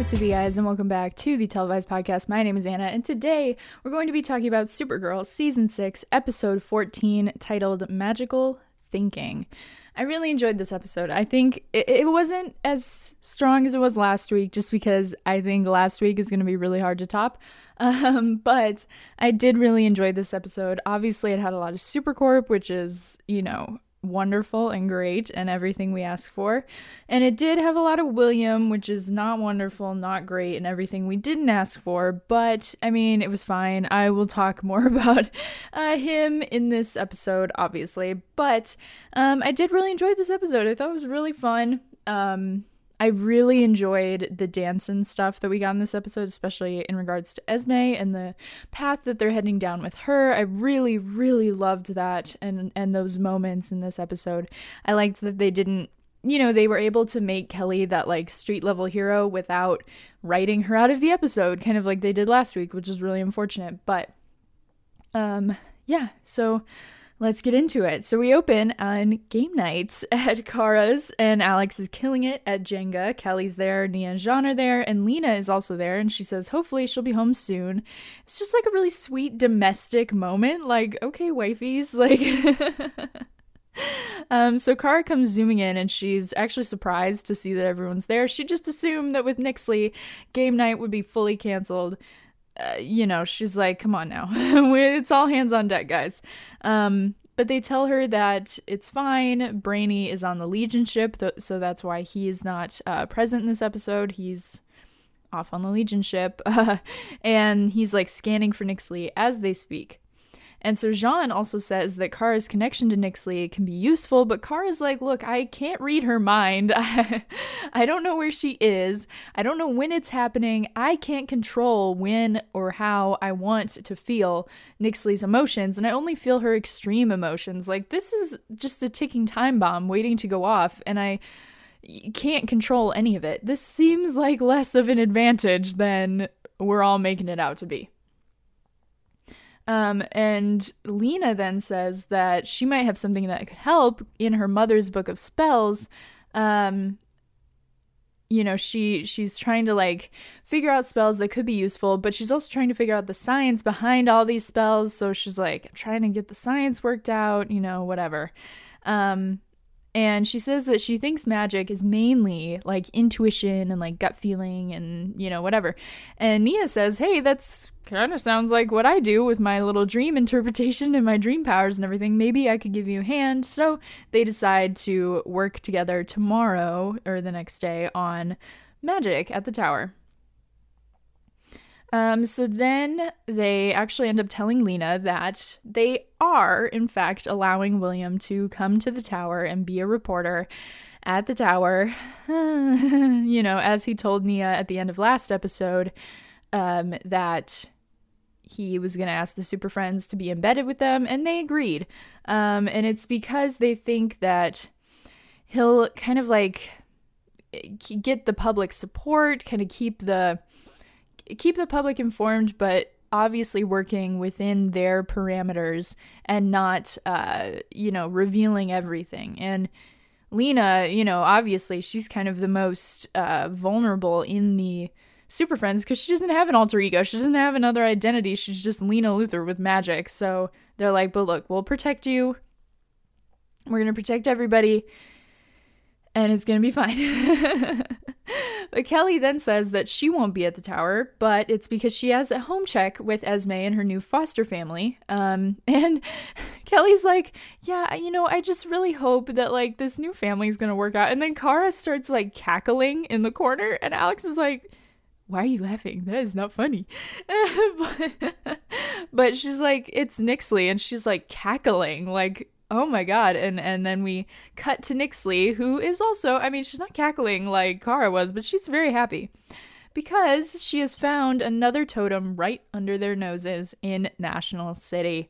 what's up, you guys, and welcome back to the Televised Podcast. My name is Anna, and today we're going to be talking about Supergirl Season 6, Episode 14, titled Magical Thinking. I really enjoyed this episode. I think it, it wasn't as strong as it was last week, just because I think last week is going to be really hard to top. Um, but I did really enjoy this episode. Obviously, it had a lot of Supercorp, which is, you know, wonderful and great and everything we ask for. And it did have a lot of William, which is not wonderful, not great, and everything we didn't ask for. But I mean, it was fine. I will talk more about uh, him in this episode, obviously. But um, I did really enjoy this episode. I thought it was really fun. Um, I really enjoyed the dance and stuff that we got in this episode, especially in regards to Esme and the path that they're heading down with her. I really, really loved that and and those moments in this episode. I liked that they didn't you know, they were able to make Kelly that like street level hero without writing her out of the episode, kind of like they did last week, which is really unfortunate. But um yeah, so let's get into it. So we open on game nights at Kara's, and Alex is killing it at Jenga. Kelly's there, Nia and J'onn are there, and Lena is also there, and she says hopefully she'll be home soon. It's just like a really sweet domestic moment. Like, okay, wifeys, like. um, so Kara comes zooming in and she's actually surprised to see that everyone's there. She just assumed that with Nyxly, game night would be fully canceled. Uh, you know, she's like, come on now. it's all hands on deck, guys. Um, but they tell her that it's fine. Brainy is on the Legion ship, th- so that's why he is not uh, present in this episode. He's off on the Legion ship. and he's like scanning for Nyxly as they speak. And so J'onn also says that Kara's connection to Nyxly can be useful, but Kara's like, look, I can't read her mind. I don't know where she is. I don't know when it's happening. I can't control when or how I want to feel Nyxly's emotions, and I only feel her extreme emotions. Like, this is just a ticking time bomb waiting to go off, and I can't control any of it. This seems like less of an advantage than we're all making it out to be. Um, and Lena then says that she might have something that could help in her mother's book of spells. Um, you know, she she's trying to like figure out spells that could be useful, but she's also trying to figure out the science behind all these spells. So she's like trying to get the science worked out, you know, whatever. Um, and she says that she thinks magic is mainly like intuition and like gut feeling and you know whatever and nia says hey that's kind of sounds like what I do with my little dream interpretation and my dream powers and everything. Maybe I could give you a hand. So they decide to work together tomorrow or the next day on magic at the tower. Um, so then they actually end up telling Lena that they are, in fact, allowing William to come to the tower and be a reporter at the tower. you know, as he told Nia at the end of last episode, um, that he was going to ask the Super Friends to be embedded with them, and they agreed. Um, and it's because they think that he'll kind of like get the public support, kind of keep the keep the public informed, but obviously working within their parameters and not, uh, you know, revealing everything. And Lena, you know, obviously she's kind of the most uh, vulnerable in the Super Friends because she doesn't have an alter ego. She doesn't have another identity. She's just Lena Luthor with magic. So they're like, but look, we'll protect you. We're going to protect everybody. And it's going to be fine. but Kelly then says that she won't be at the tower, but it's because she has a home check with Esme and her new foster family. Um, and Kelly's like, yeah, you know, I just really hope that like this new family is to work out. And then Kara starts like cackling in the corner, and Alex is like, why are you laughing? That is not funny. but, but she's like, it's Nyxly, and she's like cackling, like, oh my god. And and then we cut to Nyxly, who is also, I mean, she's not cackling like Kara was, but she's very happy. Because she has found another totem right under their noses in National City.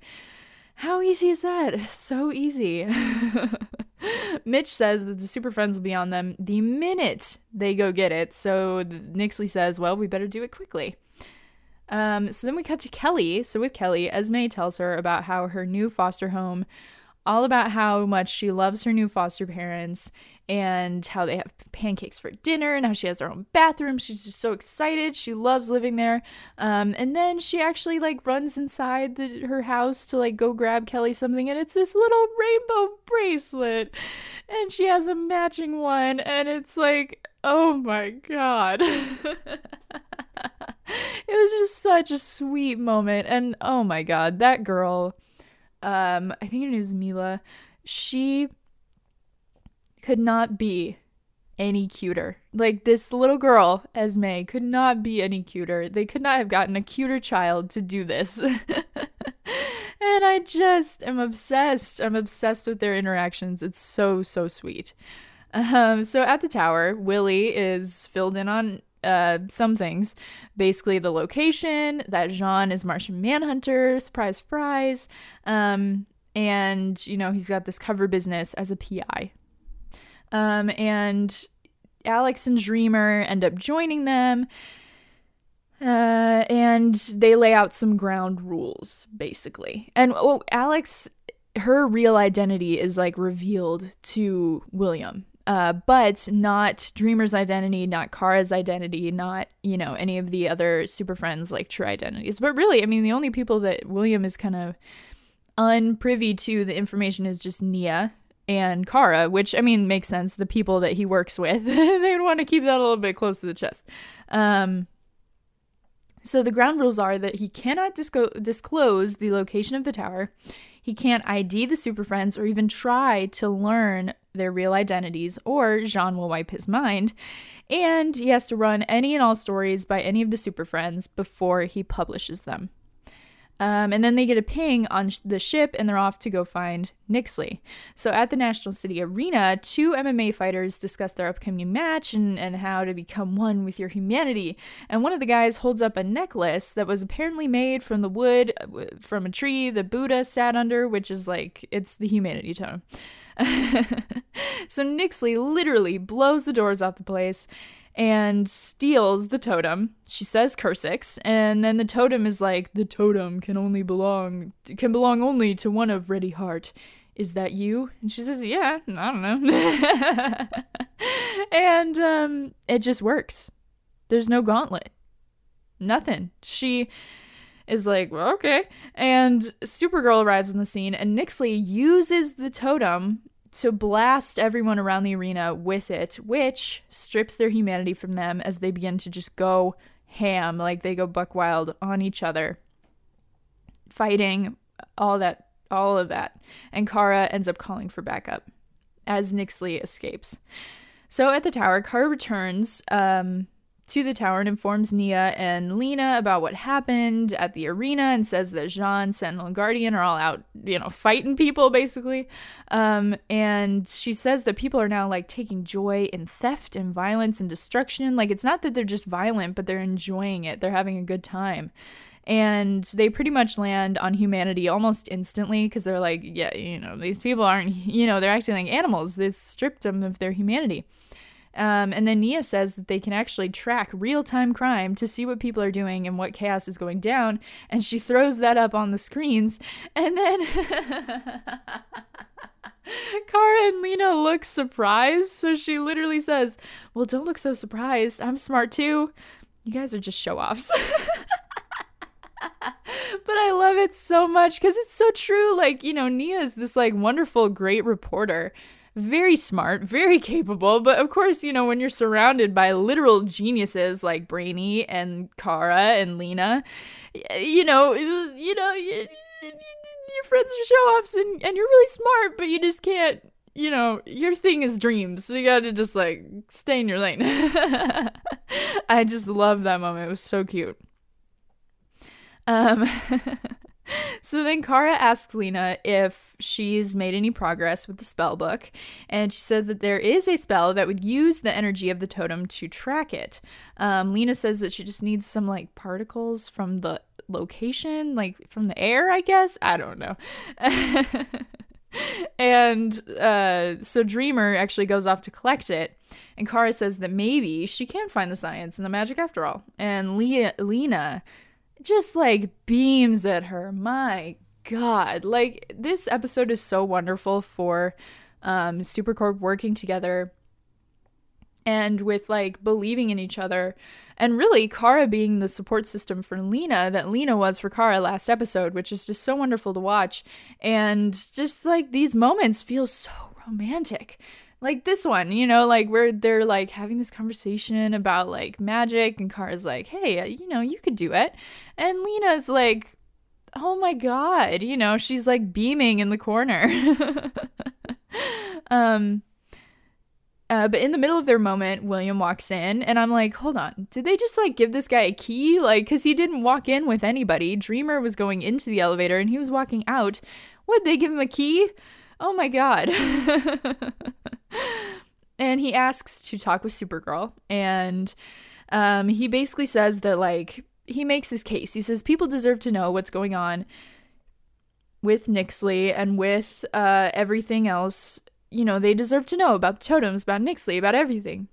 How easy is that? So easy. Mitch says that the Super Friends will be on them the minute they go get it. So Nyxly says, well, we better do it quickly. Um, so then we cut to Kelly. So with Kelly, Esme tells her about how her new foster home all about how much she loves her new foster parents and how they have pancakes for dinner and how she has her own bathroom. She's just so excited. She loves living there. Um, and then she actually like runs inside the, her house to like go grab Kelly something, and it's this little rainbow bracelet, and she has a matching one, and it's like, oh my god. it was just such a sweet moment, and oh my god, that girl. Um, I think her name is Mila. She could not be any cuter. Like this little girl, Esme, could not be any cuter. They could not have gotten a cuter child to do this. and I just am obsessed. I'm obsessed with their interactions. It's so, so sweet. Um, so at the tower, Willie is filled in on uh, some things. Basically, the location, that J'onn is Martian Manhunter, surprise, surprise. Um, and, you know, he's got this cover business as a PI. Um, and Alex and Dreamer end up joining them. Uh, and they lay out some ground rules, basically. And oh, Alex, her real identity is like revealed to William. Uh, but not Dreamer's identity, not Kara's identity, not, you know, any of the other super friends like true identities. But really, I mean, the only people that William is kind of unprivy to the information is just Nia and Kara, which I mean makes sense. The people that he works with, they would want to keep that a little bit close to the chest. Um, so the ground rules are that he cannot disco- disclose the location of the tower. He can't ID the Super Friends or even try to learn their real identities, or J'onn will wipe his mind. And he has to run any and all stories by any of the Super Friends before he publishes them. Um, and then they get a ping on the ship and they're off to go find Nyxly. So at the National City Arena, two MMA fighters discuss their upcoming match and, and how to become one with your humanity. And one of the guys holds up a necklace that was apparently made from the wood uh, from a tree that Buddha sat under, which is like, it's the humanity tone. so Nyxly literally blows the doors off the place and steals the totem. She says Cursix, and then the totem is like, the totem can only belong can belong only to one of Ready Heart. Is that you? And she says, Yeah, I don't know. and um, it just works. There's no gauntlet. Nothing. She is like, well, okay. And Supergirl arrives on the scene, and Nyxly uses the totem to blast everyone around the arena with it, which strips their humanity from them as they begin to just go ham, like they go buck wild on each other, fighting, all that, all of that. And Kara ends up calling for backup as Nyxly escapes. So at the tower, Kara returns um, to the tower and informs Nia and Lena about what happened at the arena and says that J'onn, Sentinel, and Guardian are all out, you know, fighting people basically. Um, and she says that people are now like taking joy in theft and violence and destruction. Like it's not that they're just violent, but they're enjoying it, they're having a good time. And they pretty much land on humanity almost instantly because they're like, yeah, you know, these people aren't, you know, they're acting like animals. They stripped them of their humanity. Um, and then Nia says that they can actually track real time crime to see what people are doing and what chaos is going down. And she throws that up on the screens. And then Kara and Lena look surprised. So she literally says, Well, don't look so surprised. I'm smart too. You guys are just show offs. but I love it so much because it's so true. Like, you know, Nia is this like wonderful, great reporter very smart, very capable, but of course, you know, when you're surrounded by literal geniuses like Brainy and Kara and Lena, you know, you know, you, your friends are show offs and, and you're really smart, but you just can't, you know, your thing is dreams. So you gotta just like stay in your lane. I just love that moment. It was so cute. Um, so then Kara asks Lena if she's made any progress with the spell book, and she said that there is a spell that would use the energy of the totem to track it. Um, Lena says that she just needs some like particles from the location, like from the air, I guess. I don't know. and uh, so Dreamer actually goes off to collect it. And Kara says that maybe she can find the science and the magic after all. And Leah, Lena just like beams at her. My god. Like this episode is so wonderful for um Supercorp working together and with like believing in each other and really Kara being the support system for Lena that Lena was for Kara last episode, which is just so wonderful to watch. And just like these moments feel so romantic. Like this one, you know, like where they're like having this conversation about like magic, and Kara's like, hey, uh, you know, you could do it. And Lena's like, oh my god, you know, she's like beaming in the corner. um, uh, but in the middle of their moment, William walks in, and I'm like, hold on, did they just like give this guy a key? Like, because he didn't walk in with anybody. Dreamer was going into the elevator and he was walking out. Would they give him a key? Oh my god. and he asks to talk with Supergirl, and um, he basically says that, like, he makes his case. He says people deserve to know what's going on with Nyxly and with uh, everything else you know, they deserve to know about the totems, about Nyxly, about everything.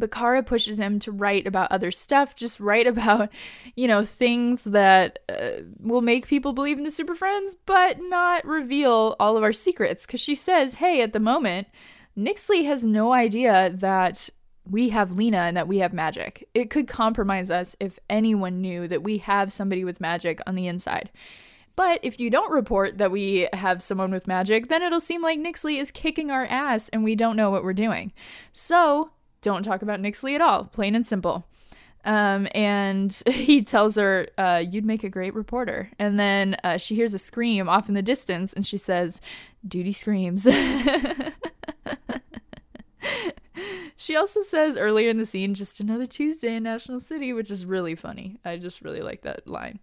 But Kara pushes him to write about other stuff, just write about, you know, things that uh, will make people believe in the Super Friends, but not reveal all of our secrets. Because she says, hey, at the moment, Nyxly has no idea that we have Lena and that we have magic. It could compromise us if anyone knew that we have somebody with magic on the inside. But if you don't report that we have someone with magic, then it'll seem like Nyxly is kicking our ass and we don't know what we're doing. So don't talk about Nyxly at all, plain and simple. Um, and he tells her, uh, You'd make a great reporter. And then uh, she hears a scream off in the distance and she says, Duty screams. she also says earlier in the scene, Just another Tuesday in National City, which is really funny. I just really like that line.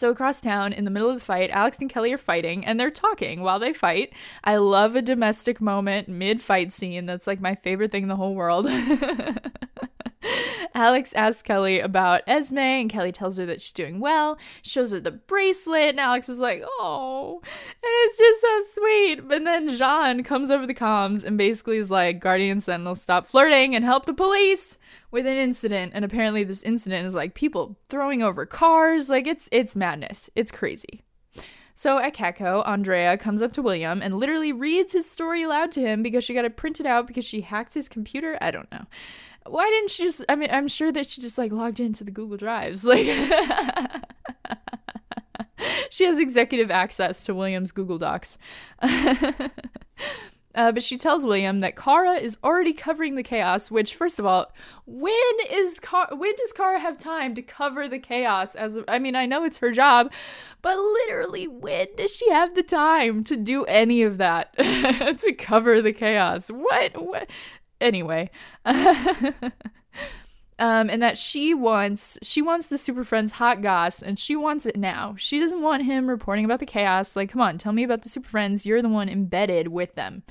So across town, in the middle of the fight, Alex and Kelly are fighting and they're talking while they fight. I love a domestic moment mid fight scene. That's like my favorite thing in the whole world. Alex asks Kelly about Esme, and Kelly tells her that she's doing well, shows her the bracelet, and Alex is like, oh, and it's just so sweet. But then J'onn comes over the comms and basically is like, Guardian Sentinel, stop flirting and help the police with an incident and apparently this incident is like people throwing over cars like it's it's madness it's crazy so at Catco, Andrea comes up to William and literally reads his story aloud to him because she got it printed out because she hacked his computer. I don't know. Why didn't she just I mean I'm sure that she just like logged into the Google Drives. Like she has executive access to William's Google Docs. Uh, but she tells William that Kara is already covering the chaos. Which, first of all, when is when does Kara have time to cover the chaos? As I mean, I know it's her job, but literally, when does she have the time to do any of that to cover the chaos? What? What? Anyway. um, and that she wants she wants the Super Friends hot goss, and she wants it now. She doesn't want him reporting about the chaos. Like, come on, tell me about the Super Friends. You're the one embedded with them.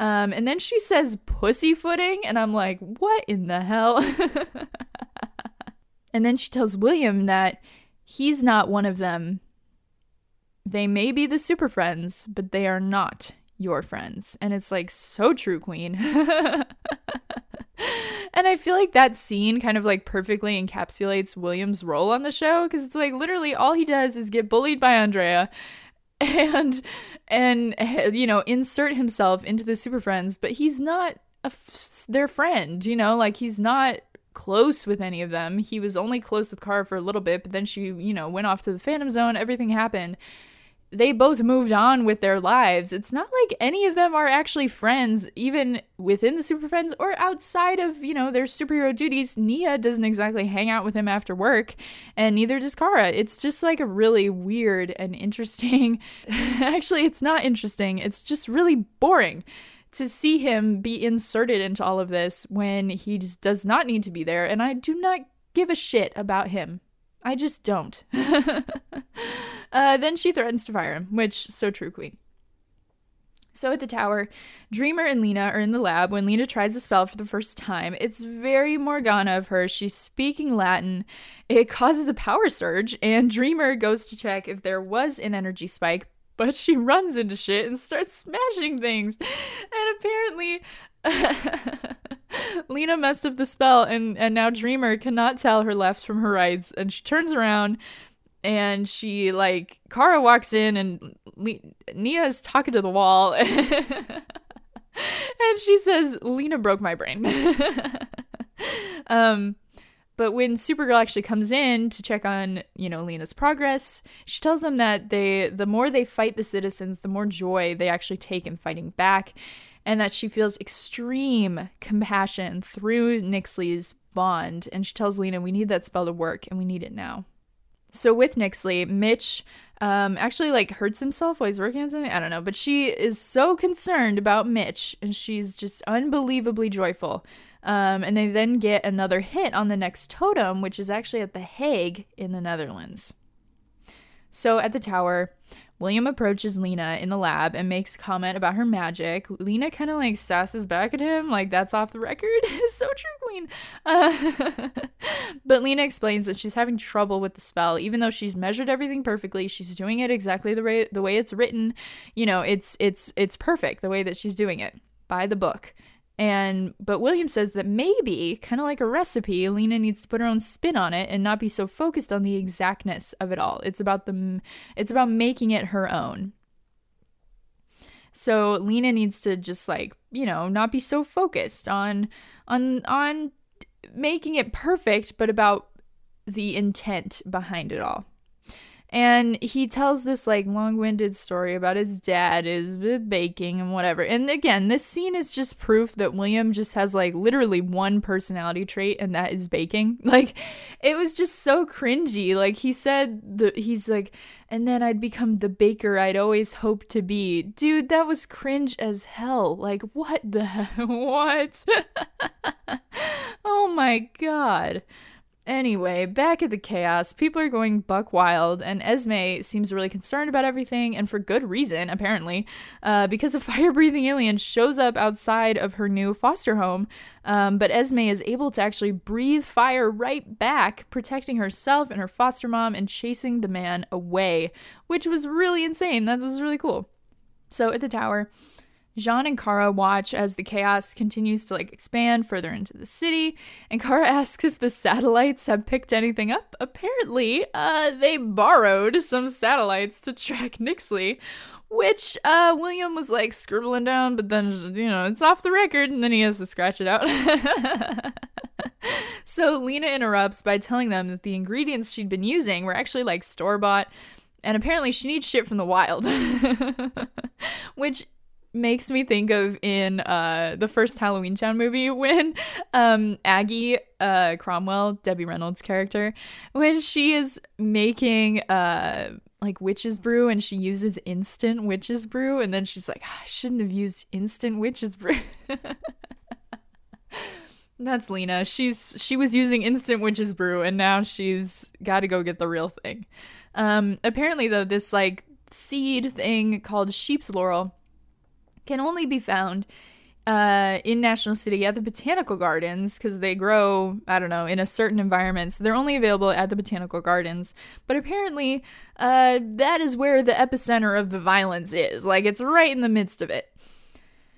Um, and then she says pussyfooting, and I'm like, what in the hell? and then she tells William that he's not one of them. They may be the Super Friends, but they are not your friends. And it's like so true, Queen. and I feel like that scene kind of like perfectly encapsulates William's role on the show because it's like literally all he does is get bullied by Andrea and and eh, you know insert himself into the Super Friends, but he's not their friend, you know, like he's not close with any of them. He was only close with Kara for a little bit, but then she, you know, went off to the Phantom Zone, everything happened they both moved on with their lives. It's not like any of them are actually friends, even within the Super Friends or outside of, you know, their superhero duties. Nia doesn't exactly hang out with him after work, and neither does Kara. It's just like a really weird and interesting. actually, it's not interesting, it's just really boring to see him be inserted into all of this when he does not need to be there, and I do not give a shit about him. I just don't. uh, then she threatens to fire him, which so true, Queen. So at the tower, Dreamer and Lena are in the lab when Lena tries the spell for the first time. It's very Morgana of her. She's speaking Latin. It causes a power surge, and Dreamer goes to check if there was an energy spike, but she runs into shit and starts smashing things. And apparently, Lena messed up the spell, and, and now Dreamer cannot tell her left from her rights. And she turns around and she like Kara walks in and Le- Nia's talking to the wall and she says Lena broke my brain. um but when Supergirl actually comes in to check on, you know, Lena's progress, she tells them that they the more they fight the citizens, the more joy they actually take in fighting back, and that she feels extreme compassion through Nyxly's bond. And she tells Lena, "We need that spell to work, and we need it now." So with Nyxly, Mitch um, actually like hurts himself while he's working on something. I don't know, but she is so concerned about Mitch, and she's just unbelievably joyful. Um, and they then get another hit on the next totem, which is actually at The Hague in the Netherlands. So at the tower, William approaches Lena in the lab and makes a comment about her magic. Lena kind of like sasses back at him, like, that's off the record. So true, Queen. Uh, but Lena explains that she's having trouble with the spell, even though she's measured everything perfectly. She's doing it exactly the way the way it's written. You know, it's it's it's perfect the way that she's doing it by the book. And but William says that maybe, kind of like a recipe, Lena needs to put her own spin on it and not be so focused on the exactness of it all. It's about the it's about making it her own. So Lena needs to just like, you know, not be so focused on on on making it perfect, but about the intent behind it all. And he tells this like long winded story about his dad is uh, baking and whatever. And again, this scene is just proof that William just has like literally one personality trait, and that is baking. Like, it was just so cringy. Like, he said, the, he's like, and then I'd become the baker I'd always hoped to be. Dude, that was cringe as hell. Like, what the what? oh my god. Anyway, back at the chaos, people are going buck wild, and Esme seems really concerned about everything, and for good reason, apparently, uh, because a fire breathing alien shows up outside of her new foster home. Um, but Esme is able to actually breathe fire right back, protecting herself and her foster mom and chasing the man away, which was really insane. That was really cool. So at the tower, J'onn and Kara watch as the chaos continues to like expand further into the city, and Kara asks if the satellites have picked anything up. Apparently, uh, they borrowed some satellites to track Nyxly, which uh, William was like scribbling down, but then you know it's off the record, and then he has to scratch it out. so Lena interrupts by telling them that the ingredients she'd been using were actually like store bought. And apparently, she needs shit from the wild. Which makes me think of in uh the first Halloween Town movie when um Aggie uh Cromwell, Debbie Reynolds' character, when she is making uh like witch's brew and she uses instant witch's brew and then she's like oh, I shouldn't have used instant witch's brew. That's Lena. She's she was using instant witch's brew and now she's got to go get the real thing. Um apparently though this like seed thing called sheep's laurel can only be found uh, in National City at the botanical gardens because they grow, I don't know, in a certain environment. So they're only available at the botanical gardens. But apparently, uh, that is where the epicenter of the violence is. Like, it's right in the midst of it.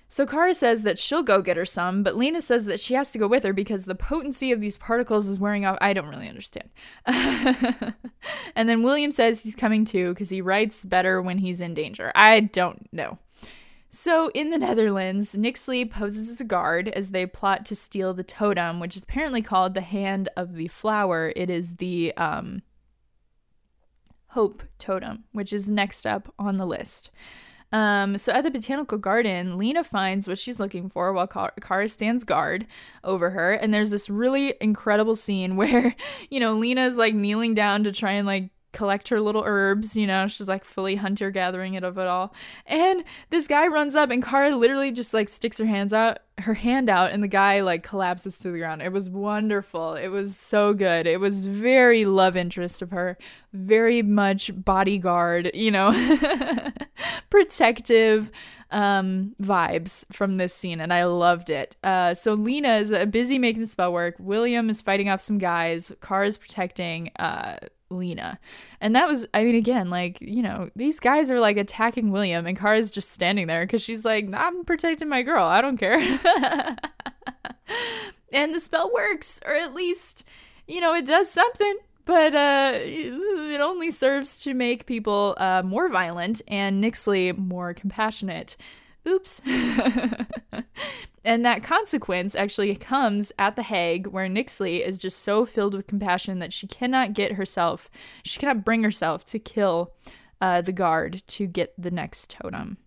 So Kara says that she'll go get her some, but Lena says that she has to go with her because the potency of these particles is wearing off. I don't really understand. and then William says he's coming too because he writes better when he's in danger. I don't know. So, in the Netherlands, Nyxly poses as a guard as they plot to steal the totem, which is apparently called the Hand of the Flower. It is the um, Hope Totem, which is next up on the list. Um, so at the botanical garden, Lena finds what she's looking for while Kara stands guard over her. And there's this really incredible scene where, you know, Lena's like kneeling down to try and like collect her little herbs, you know, she's like fully hunter gathering it of it all. And this guy runs up and Kara literally just like sticks her hands out her hand out and the guy like collapses to the ground. It was wonderful. It was so good. It was very love interest of her, very much bodyguard, you know, protective um vibes from this scene and I loved it. Uh so Lena is busy making the spell work. William is fighting off some guys. Kara's protecting uh Lena. And that was, I mean, again, like, you know, these guys are like attacking William, and Kara's just standing there because she's like, I'm protecting my girl. I don't care. and the spell works, or at least, you know, it does something but uh, it only serves to make people uh, more violent and Nyxly more compassionate. Oops. and that consequence actually comes at the Hague, where Nyxly is just so filled with compassion that she cannot get herself, she cannot bring herself to kill uh, the guard to get the next totem.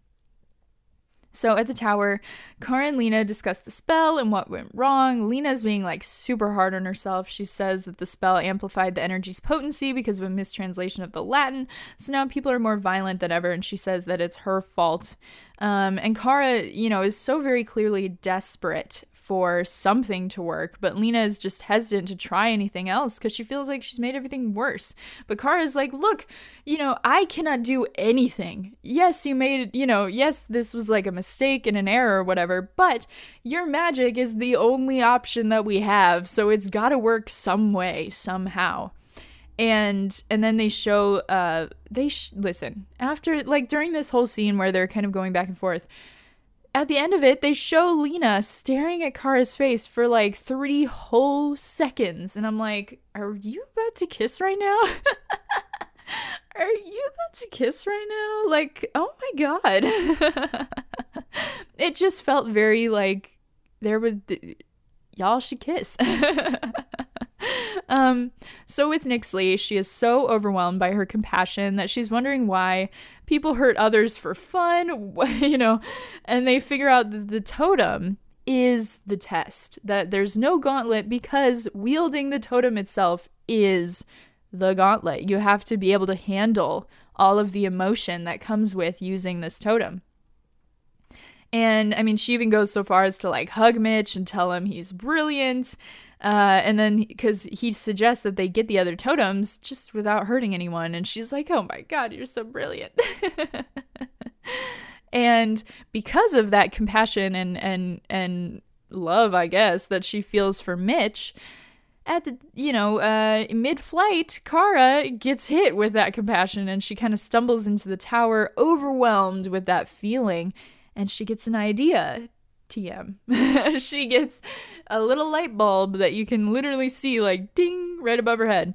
So at the tower, Kara and Lena discuss the spell and what went wrong. Lena's being like super hard on herself. She says that the spell amplified the energy's potency because of a mistranslation of the Latin. So now people are more violent than ever, and she says that it's her fault. Um, and Kara, you know, is so very clearly desperate for something to work, but Lena is just hesitant to try anything else because she feels like she's made everything worse. But Kara's like, look, you know, I cannot do anything. Yes, you made, you know, yes, this was like a mistake and an error or whatever, but your magic is the only option that we have, so it's gotta work some way, somehow and and then they show uh they sh- listen after like during this whole scene where they're kind of going back and forth at the end of it, they show Lena staring at Kara's face for like three whole seconds. And I'm like, are you about to kiss right now? are you about to kiss right now? Like, oh my God. it just felt very like there was, y'all should kiss. um, so with Nyxly, she is so overwhelmed by her compassion that she's wondering why people hurt others for fun, you know, and they figure out that the totem is the test, that there's no gauntlet because wielding the totem itself is the gauntlet. You have to be able to handle all of the emotion that comes with using this totem. And I mean, she even goes so far as to like hug Mitch and tell him he's brilliant. Uh, and then because he suggests that they get the other totems just without hurting anyone, and she's like, "Oh my god, you're so brilliant." and because of that compassion and and and love, I guess that she feels for Mitch, at the you know uh, mid-flight, Kara gets hit with that compassion, and she kind of stumbles into the tower, overwhelmed with that feeling, and she gets an idea TM. she gets a little light bulb that you can literally see, like ding, right above her head.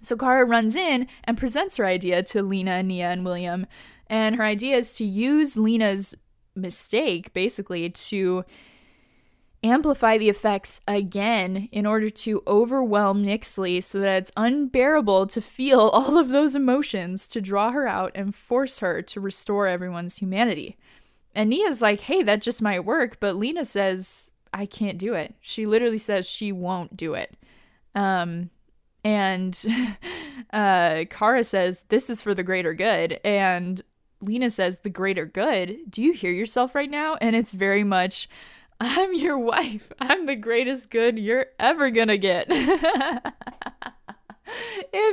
So Kara runs in and presents her idea to Lena, Nia, and William. And her idea is to use Lena's mistake, basically, to amplify the effects again in order to overwhelm Nyxly so that it's unbearable to feel all of those emotions, to draw her out and force her to restore everyone's humanity. And Nia's like, hey, that just might work. But Lena says, I can't do it. She literally says she won't do it. Um, and uh, Kara says, this is for the greater good. And Lena says, the greater good? Do you hear yourself right now? And it's very much, I'm your wife. I'm the greatest good you're ever gonna get. it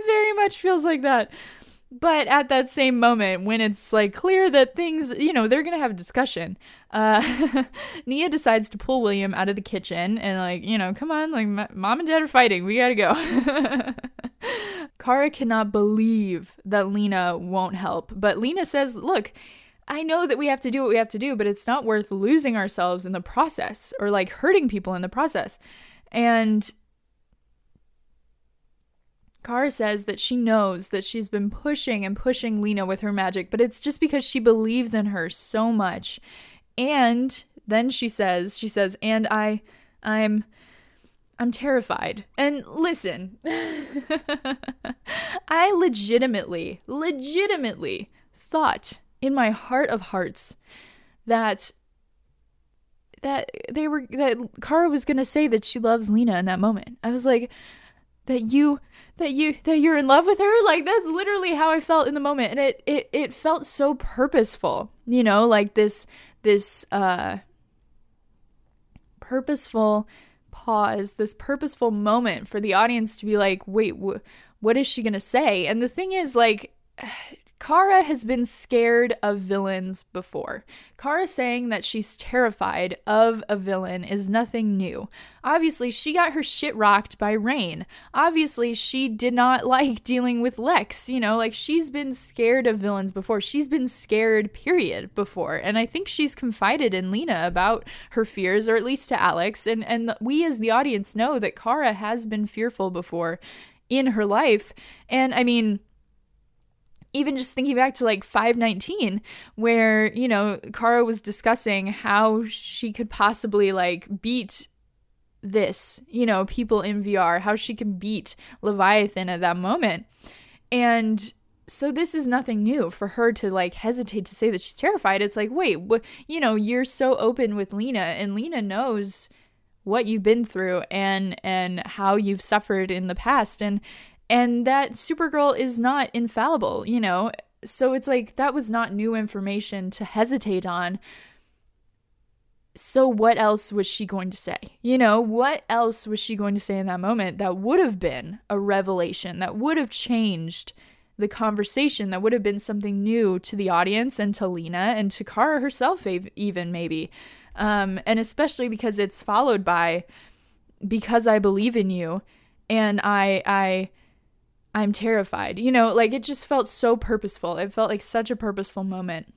very much feels like that. But at that same moment, when it's like clear that things, you know, they're gonna have a discussion, uh, Nia decides to pull William out of the kitchen and, like, you know, come on, like, mom and dad are fighting. We gotta go. Kara cannot believe that Lena won't help, but Lena says, look, I know that we have to do what we have to do, but it's not worth losing ourselves in the process or like hurting people in the process. And Kara says that she knows that she's been pushing and pushing Lena with her magic, but it's just because she believes in her so much. And then she says, she says, and I, I'm, I'm terrified. And listen, I legitimately, legitimately thought in my heart of hearts that that they were that Kara was gonna say that she loves Lena in that moment. I was like, that you that you that you're in love with her? Like that's literally how i felt in the moment. And it it, it felt so purposeful you know like this this uh purposeful pause this purposeful moment for the audience to be like wait wh- what is she gonna say? And the thing is like Kara has been scared of villains before. Kara saying that she's terrified of a villain is nothing new. Obviously, she got her shit rocked by Reign. Obviously, she did not like dealing with Lex. You know, like she's been scared of villains before. She's been scared, period, before. And I think she's confided in Lena about her fears, or at least to Alex. And, and we as the audience know that Kara has been fearful before in her life. And I mean, even just thinking back to like 519 where you know kara was discussing how she could possibly like beat this you know people in vr how she can beat leviathan at that moment. And so this is nothing new for her to like hesitate to say that she's terrified. It's like wait what you know you're so open with lena and lena knows what you've been through and and how you've suffered in the past. And and that Supergirl is not infallible, you know? So it's like that was not new information to hesitate on. So, what else was she going to say? You know, what else was she going to say in that moment that would have been a revelation, that would have changed the conversation, that would have been something new to the audience and to Lena and to Kara herself, even maybe? Um, and especially because it's followed by, because I believe in you and I, I, I'm terrified. You know, like it just felt so purposeful. It felt like such a purposeful moment.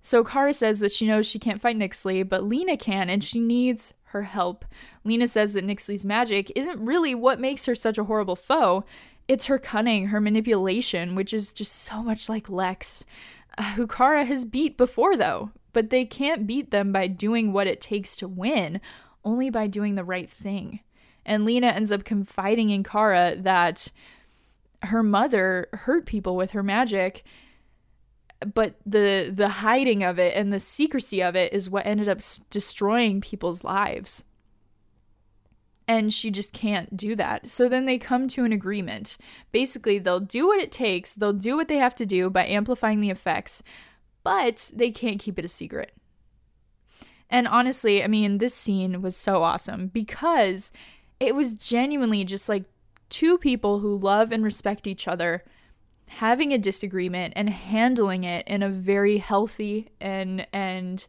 So Kara says that she knows she can't fight Nyxly, but Lena can and she needs her help. Lena says that Nyxly's magic isn't really what makes her such a horrible foe. It's her cunning, her manipulation, which is just so much like Lex, uh, who Kara has beat before though. But they can't beat them by doing what it takes to win, only by doing the right thing. And Lena ends up confiding in Kara that her mother hurt people with her magic but the the hiding of it and the secrecy of it is what ended up destroying people's lives. And she just can't do that. So then they come to an agreement. Basically they'll do what it takes they'll do what they have to do by amplifying the effects but they can't keep it a secret. And honestly i mean this scene was so awesome because it was genuinely just like two people who love and respect each other having a disagreement and handling it in a very healthy and and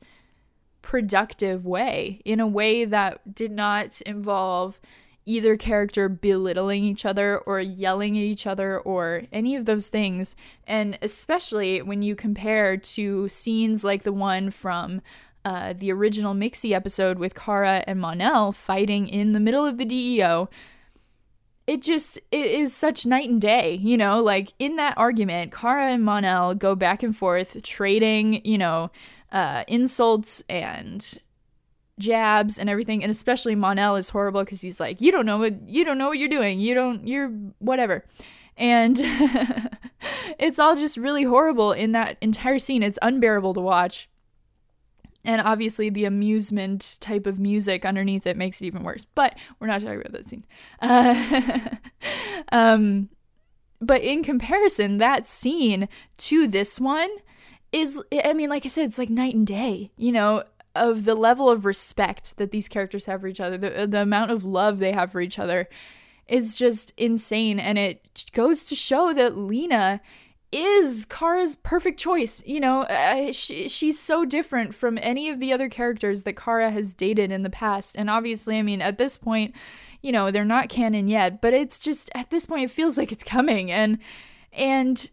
productive way in a way that did not involve either character belittling each other or yelling at each other or any of those things. And especially when you compare to scenes like the one from uh, the original Mxy episode with Kara and Mon-El fighting in the middle of the DEO, it just it is such night and day, you know. Like in that argument, Kara and Mon-El go back and forth, trading, you know, uh, insults and jabs and everything. And especially Mon-El is horrible because he's like, "You don't know what you don't know what you're doing. You don't. You're whatever." And it's all just really horrible in that entire scene. It's unbearable to watch and obviously the amusement type of music underneath it makes it even worse. But we're not talking about that scene. Uh, um, but in comparison that scene to this one is i mean like i said it's like night and day you know of the level of respect that these characters have for each other the, the amount of love they have for each other is just insane. And it goes to show that lena is Kara's perfect choice. You know, uh, she, she's so different from any of the other characters that Kara has dated in the past. And obviously, I mean, at this point, you know, they're not canon yet, but it's just at this point it feels like it's coming and and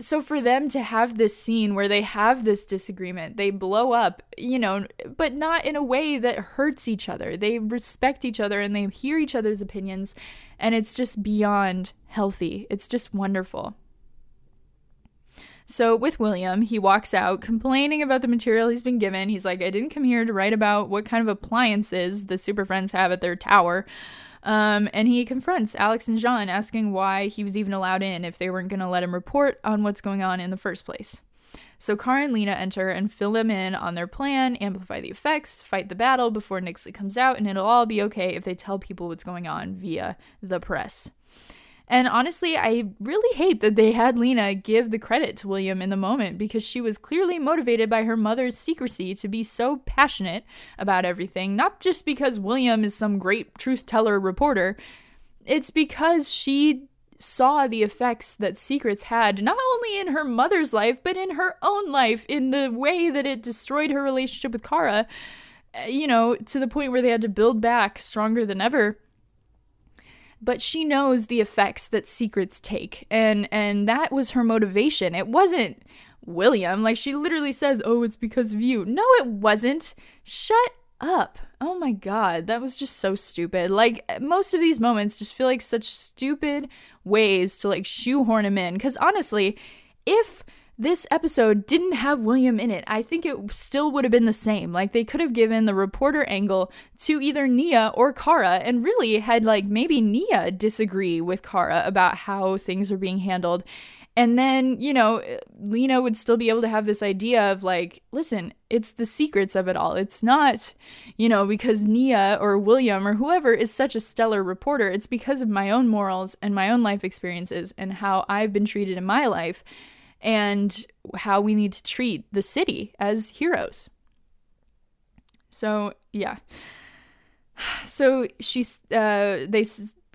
so for them to have this scene where they have this disagreement, they blow up, you know, but not in a way that hurts each other. They respect each other and they hear each other's opinions and it's just beyond healthy. It's just wonderful. So with William, he walks out complaining about the material he's been given. He's like, I didn't come here to write about what kind of appliances the Super Friends have at their tower. Um, and he confronts Alex and J'onn, asking why he was even allowed in if they weren't going to let him report on what's going on in the first place. So Kara and Lena enter and fill them in on their plan, amplify the effects, fight the battle before Nyxly comes out, and it'll all be okay if they tell people what's going on via the press. And honestly, I really hate that they had Lena give the credit to William in the moment because she was clearly motivated by her mother's secrecy to be so passionate about everything, not just because William is some great truth teller reporter. It's because she saw the effects that secrets had not only in her mother's life but in her own life in the way that it destroyed her relationship with Kara uh, you know to the point where they had to build back stronger than ever but she knows the effects that secrets take and and that was her motivation. It wasn't William. Like she literally says oh it's because of you. No it wasn't. Shut up. Oh my god that was just so stupid. Like most of these moments just feel like such stupid ways to like shoehorn him in because honestly if this episode didn't have William in it. I think it still would have been the same. Like they could have given the reporter angle to either Nia or Kara and really had like maybe Nia disagree with Kara about how things are being handled. And then, you know, Lena would still be able to have this idea of like, listen, it's the secrets of it all. It's not, you know, because Nia or William or whoever is such a stellar reporter. It's because of my own morals and my own life experiences and how I've been treated in my life and how we need to treat the city as heroes. So, yeah. So she's uh they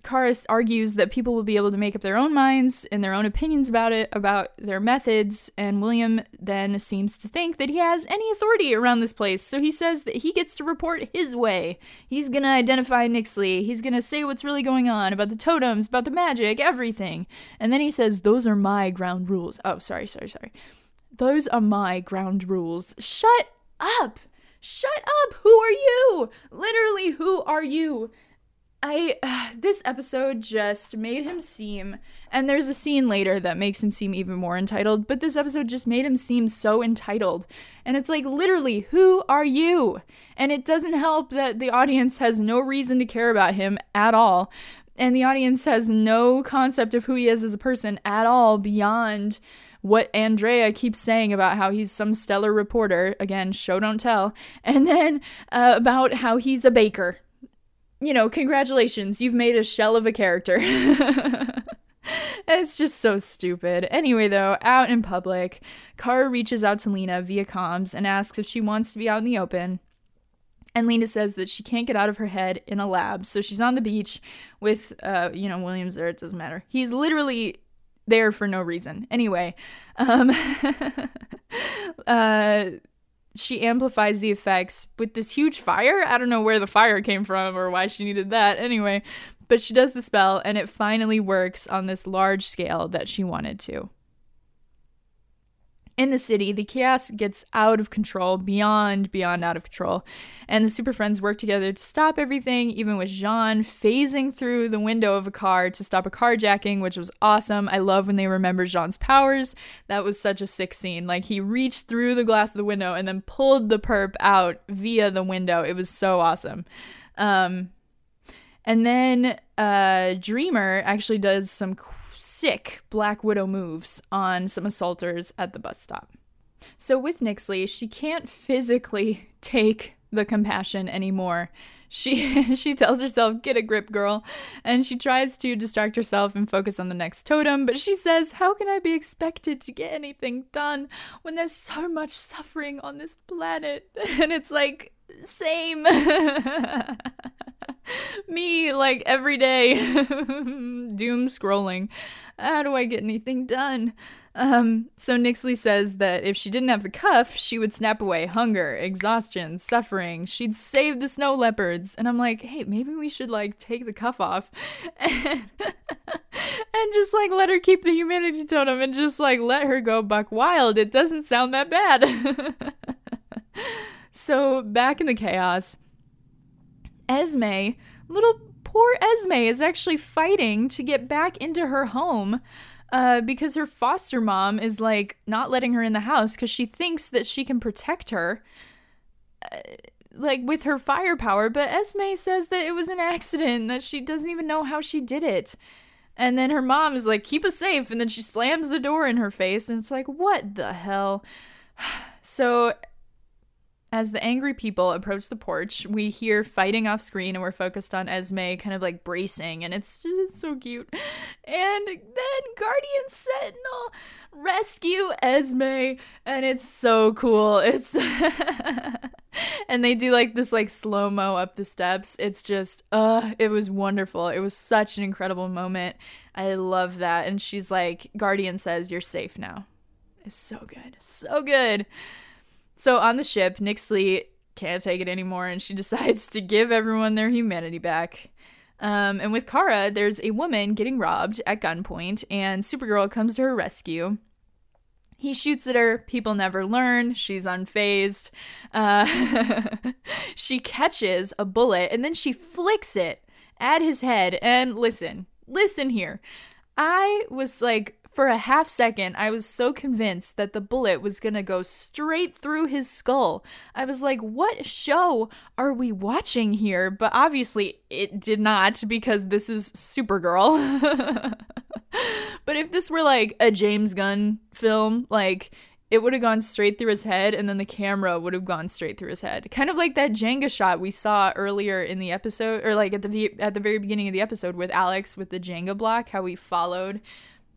Karis argues that people will be able to make up their own minds and their own opinions about it, about their methods, and William then seems to think that he has any authority around this place, so he says that he gets to report his way. He's gonna identify Nyxly, he's gonna say what's really going on about the totems, about the magic, everything. And then he says, Those are my ground rules. Oh, sorry, sorry, sorry. Those are my ground rules. Shut up! Shut up! Who are you? Literally, who are you? I uh, this episode just made him seem and there's a scene later that makes him seem even more entitled, but this episode just made him seem so entitled. And it's like literally, who are you? And it doesn't help that the audience has no reason to care about him at all. And the audience has no concept of who he is as a person at all beyond what Andrea keeps saying about how he's some stellar reporter, again, show don't tell, and then uh, about how he's a baker you know, congratulations, you've made a shell of a character. it's just so stupid. Anyway, though, out in public, Kara reaches out to Lena via comms and asks if she wants to be out in the open. And Lena says that she can't get out of her head in a lab, so she's on the beach with, uh, you know, Williams there. It doesn't matter. He's literally there for no reason. Anyway, um, uh, she amplifies the effects with this huge fire. I don't know where the fire came from or why she needed that anyway, but she does the spell and it finally works on this large scale that she wanted to in the city, the chaos gets out of control, beyond, beyond out of control. And the Super Friends work together to stop everything, even with J'onn phasing through the window of a car to stop a carjacking, which was awesome. I love when they remember J'onn's powers. That was such a sick scene. Like he reached through the glass of the window and then pulled the perp out via the window. It was so awesome. Um, and then uh, Dreamer actually does some sick Black Widow moves on some assaulters at the bus stop. So with Nyxly, she can't physically take the compassion anymore. She she tells herself, "Get a grip, girl," and she tries to distract herself and focus on the next totem, but she says, "How can I be expected to get anything done when there's so much suffering on this planet?" And it's like, same. Me, like every day, doom scrolling. How do I get anything done? Um, so Nyxly says that if she didn't have the cuff, she would snap away hunger, exhaustion, suffering. She'd save the snow leopards. And I'm like, hey, maybe we should like take the cuff off and, and just like let her keep the humanity totem and just like let her go buck wild. It doesn't sound that bad. so back in the chaos, Esme, little poor Esme, is actually fighting to get back into her home uh, because her foster mom is like not letting her in the house because she thinks that she can protect her. Uh, like with her firepower, but Esme says that it was an accident, that she doesn't even know how she did it. And then her mom is like, keep us safe. And then she slams the door in her face. And it's like, what the hell? So as the angry people approach the porch, we hear fighting off screen and we're focused on Esme kind of like bracing and it's just so cute. And then Guardian Sentinel rescue Esme and it's so cool. It's and they do like this like slow-mo up the steps. It's just uh it was wonderful. It was such an incredible moment. I love that. And she's like Guardian says you're safe now. It's so good. So good. So on the ship, Nyxly can't take it anymore and she decides to give everyone their humanity back. Um, and with Kara, there's a woman getting robbed at gunpoint, and Supergirl comes to her rescue. He shoots at her. People never learn. She's unfazed. Uh, she catches a bullet and then she flicks it at his head. And listen, listen here. I was like for a half second, I was so convinced that the bullet was gonna go straight through his skull. I was like, what show are we watching here? But obviously, it did not because this is Supergirl. but if this were like a James Gunn film, like it would have gone straight through his head and then the camera would have gone straight through his head kind of like that jenga shot we saw earlier in the episode or like at the at the very beginning of the episode with alex with the jenga block how we followed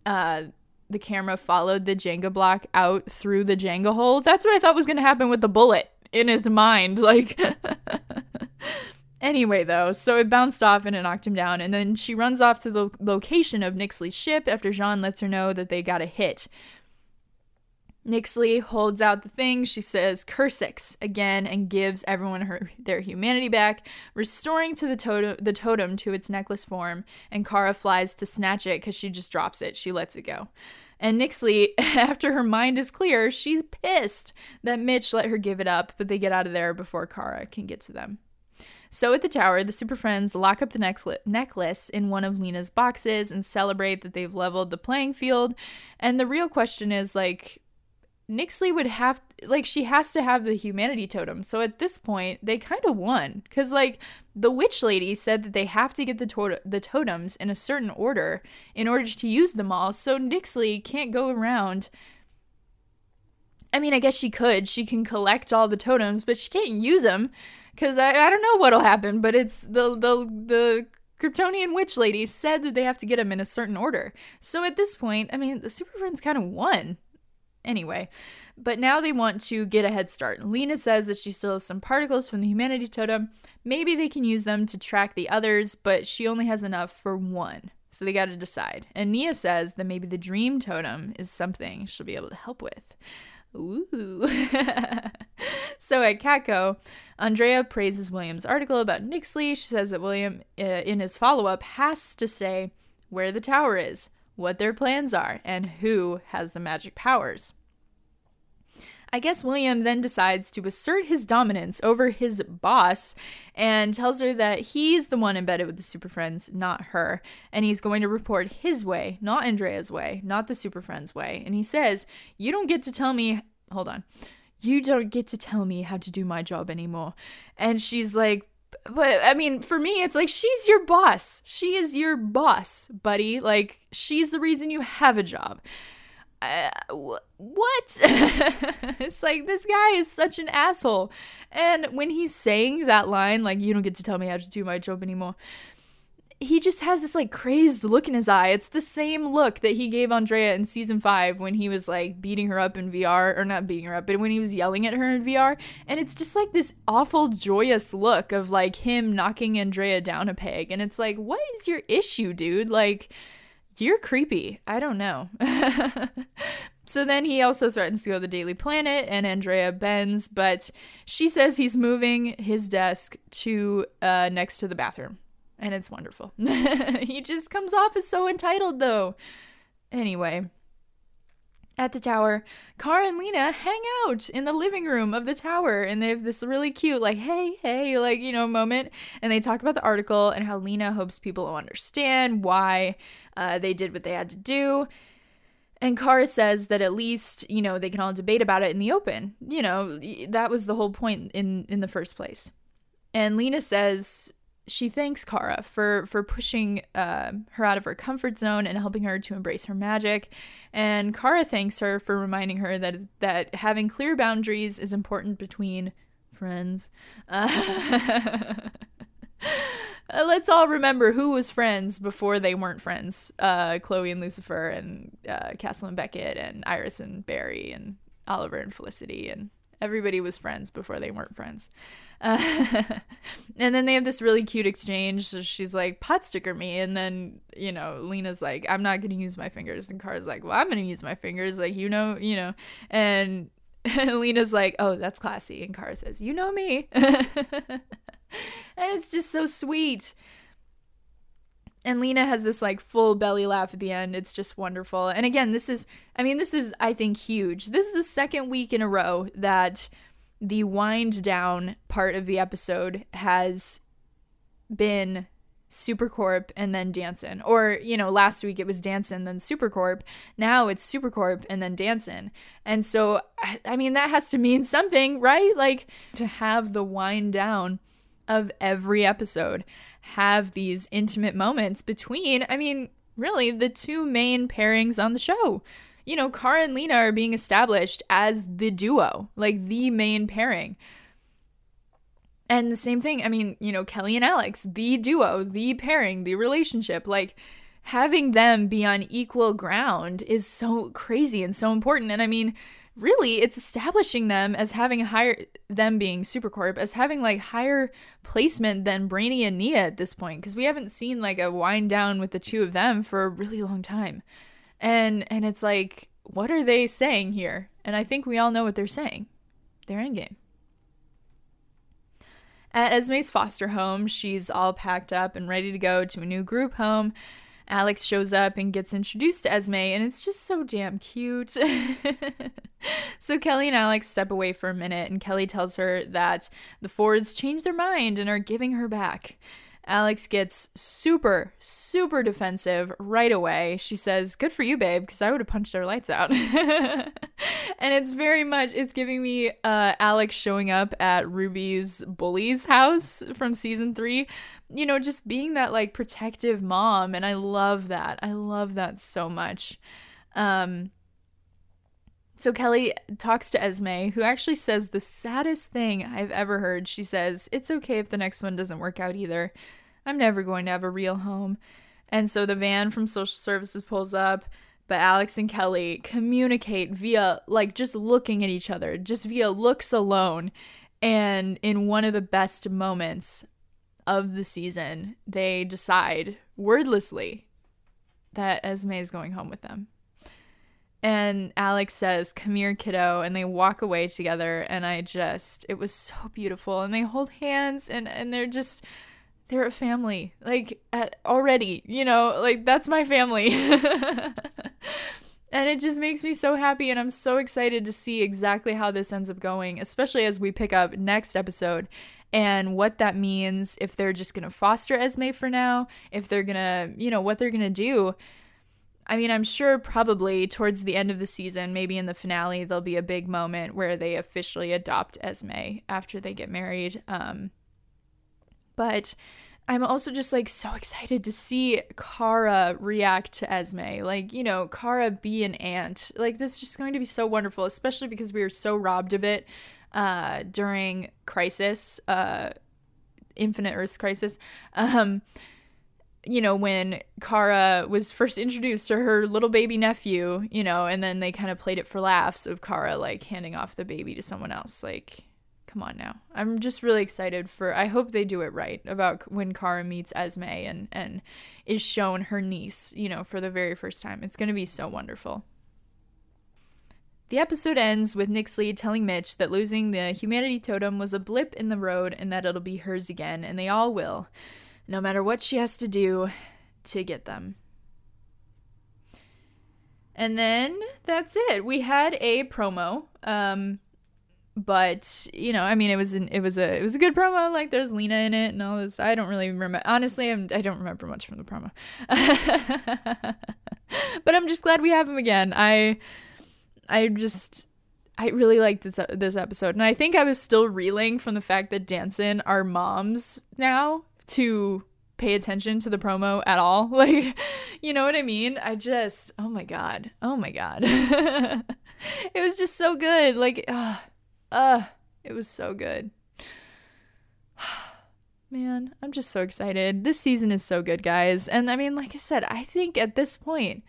uh, the camera followed the Jenga block out through the Jenga hole. That's what I thought was going to happen with the bullet in his mind. Like, anyway, though, so it bounced off and it knocked him down. And then she runs off to the location of Nyxly's ship after J'onn lets her know that they got a hit. Nyxly holds out the thing. She says "Cursex" again and gives everyone her their humanity back, restoring to the totem the totem to its necklace form. And Kara flies to snatch it because she just drops it. She lets it go. And Nyxly, after her mind is clear, she's pissed that Mitch let her give it up, but they get out of there before Kara can get to them. So at the tower, the Super Friends lock up the necklace in one of Lena's boxes and celebrate that they've leveled the playing field. And the real question is like, Nyxly would have like she has to have the humanity totem. So at this point, they kind of won cuz like the witch lady said that they have to get the to- the totems in a certain order in order to use them all. So Nyxly can't go around I mean, I guess she could. She can collect all the totems, but she can't use them cuz I, I don't know what'll happen, but it's the the the Kryptonian witch lady said that they have to get them in a certain order. So at this point, I mean, the Super Friends kind of won. Anyway, but now they want to get a head start. Lena says that she still has some particles from the humanity totem. Maybe they can use them to track the others, but she only has enough for one. So they got to decide. And Nia says that maybe the dream totem is something she'll be able to help with. Ooh. so at Catco, Andrea praises William's article about Nyxly. She says that William, uh, in his follow up, has to say where the tower is, what their plans are, and who has the magic powers. I guess William then decides to assert his dominance over his boss and tells her that he's the one embedded with the Super Friends, not her. And he's going to report his way, not Andrea's way, not the Super Friends way. And he says, You don't get to tell me. Hold on. You don't get to tell me how to do my job anymore. And she's like, but I mean, for me, it's like she's your boss. She is your boss, buddy. Like, she's the reason you have a job. Uh, what? it's like this guy is such an asshole. And when he's saying that line, like, you don't get to tell me how to do my job anymore, he just has this like crazed look in his eye. It's the same look that he gave Andrea in season five when he was like beating her up in VR, or not beating her up, but when he was yelling at her in VR. And it's just like this awful, joyous look of like him knocking Andrea down a peg. And it's like, what is your issue, dude? Like, you're creepy. I don't know. so then he also threatens to go to the Daily Planet, and Andrea bends, but she says he's moving his desk to uh, next to the bathroom and it's wonderful. he just comes off as so entitled, though. Anyway, at the tower, Kara and Lena hang out in the living room of the tower, and they have this really cute, like, hey, hey, like, you know, moment. And they talk about the article and how Lena hopes people will understand why uh, they did what they had to do. And Kara says that at least, you know, they can all debate about it in the open. You know, that was the whole point in, in the first place. And Lena says she thanks Kara for for pushing uh, her out of her comfort zone and helping her to embrace her magic. And Kara thanks her for reminding her that that having clear boundaries is important between friends. Uh, let's all remember who was friends before they weren't friends. Uh, Chloe and Lucifer, and uh, Castle and Beckett, and Iris and Barry, and Oliver and Felicity, and everybody was friends before they weren't friends. Uh, and then they have this really cute exchange. So she's like, pot sticker me. And then, you know, Lena's like, I'm not going to use my fingers. And Kara's like, well, I'm going to use my fingers. Like, you know, you know. And Lena's like, oh, that's classy. And Kara says, you know me. and it's just so sweet. And Lena has this like full belly laugh at the end. It's just wonderful. And again, this is, I mean, this is, I think, huge. This is the second week in a row that the wind down part of the episode has been Supercorp and then Danson. Or, you know, last week it was Danson, then Supercorp. Now it's Supercorp and then Danson. And so, I mean, that has to mean something, right? Like to have the wind down of every episode, have these intimate moments between, I mean, really the two main pairings on the show you know, Kara and Lena are being established as the duo, like the main pairing. And the same thing, I mean, you know, Kelly and Alex, the duo, the pairing, the relationship, like having them be on equal ground is so crazy and so important. And I mean, really, it's establishing them as having higher, them being Supercorp, as having like higher placement than Brainy and Nia at this point, because we haven't seen like a wind down with the two of them for a really long time and and it's like what are they saying here? And i think we all know what they're saying. They're in game at esme's foster home she's all packed up and ready to go to a new group home. Alex shows up and gets introduced to esme and it's just so damn cute. So kelly and alex step away for a minute and kelly tells her that the fords changed their mind and are giving her back Alex gets super, super defensive right away. She says, Good for you, babe, because I would have punched their lights out. and it's very much, it's giving me uh, Alex showing up at Ruby's bully's house from season three. You know, just being that like protective mom. And I love that. I love that so much. Um, so Kelly talks to Esme, who actually says the saddest thing I've ever heard. She says, It's okay if the next one doesn't work out either. I'm never going to have a real home. And so the van from social services pulls up, but Alex and Kelly communicate via, like, just looking at each other, just via looks alone. And in one of the best moments of the season, they decide wordlessly that Esme is going home with them. And Alex says, Come here, kiddo. And they walk away together. And I just, it was so beautiful. And they hold hands and, and they're just, they're a family. Like, at, already, you know, like that's my family. and it just makes me so happy. And I'm so excited to see exactly how this ends up going, especially as we pick up next episode and what that means if they're just going to foster Esme for now, if they're going to, you know, what they're going to do I mean, I'm sure probably towards the end of the season, maybe in the finale, there'll be a big moment where they officially adopt Esme after they get married. Um, but I'm also just like so excited to see Kara react to Esme. Like, you know, Kara be an aunt. Like, this is just going to be so wonderful, especially because we were so robbed of it uh, during Crisis, uh, Infinite Earths Crisis. Um, you know, when Kara was first introduced to her little baby nephew, you know, and then they kind of played it for laughs of Kara like handing off the baby to someone else. Like, come on now. I'm just really excited for I hope they do it right about when Kara meets Esme and and is shown her niece, you know, for the very first time. It's going to be so wonderful. The episode ends with Nyxly telling Mitch that losing the humanity totem was a blip in the road and that it'll be hers again, and they all will no matter what she has to do to get them. And then that's it. We had a promo. Um but you know, I mean, it was an, it was a it was a good promo. Like there's Lena in it and all this. I don't really remember. Honestly, I'm, I don't remember much from the promo. but I'm just glad we have him again. I I just I really liked this this episode, and I think I was still reeling from the fact that Danson are moms now to pay attention to the promo at all. Like, you know what I mean? I just, oh my god, oh my god, it was just so good. Like, uh, uh, it was so good. Man, I'm just so excited. This season is so good, guys. And I mean, like I said, I think at this point,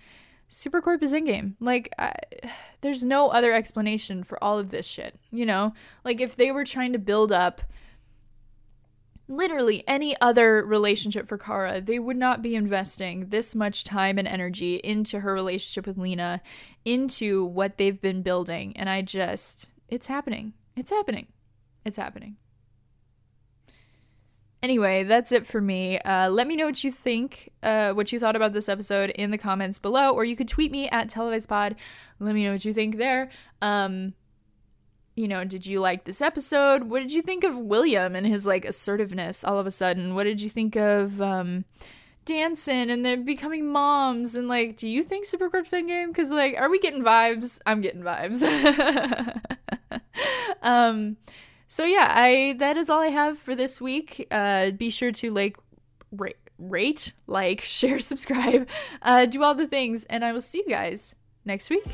Supercorp is in game. Like, I, there's no other explanation for all of this shit. You know, like if they were trying to build up literally any other relationship for Kara, they would not be investing this much time and energy into her relationship with Lena, into what they've been building. And I just, it's happening. It's happening. It's happening. Anyway, that's it for me. Uh, let me know what you think, uh, what you thought about this episode in the comments below, or you could tweet me at televisepod. Let me know what you think there. Um, you know, did you like this episode? What did you think of William and his like assertiveness all of a sudden? What did you think of um, Danson and they're becoming moms? And like, do you think super Supercorp's game Because like, are we getting vibes? I'm getting vibes. um, so yeah, I that is all I have for this week. Uh, be sure to like rate, rate like, share, subscribe, uh, do all the things, and I will see you guys next week.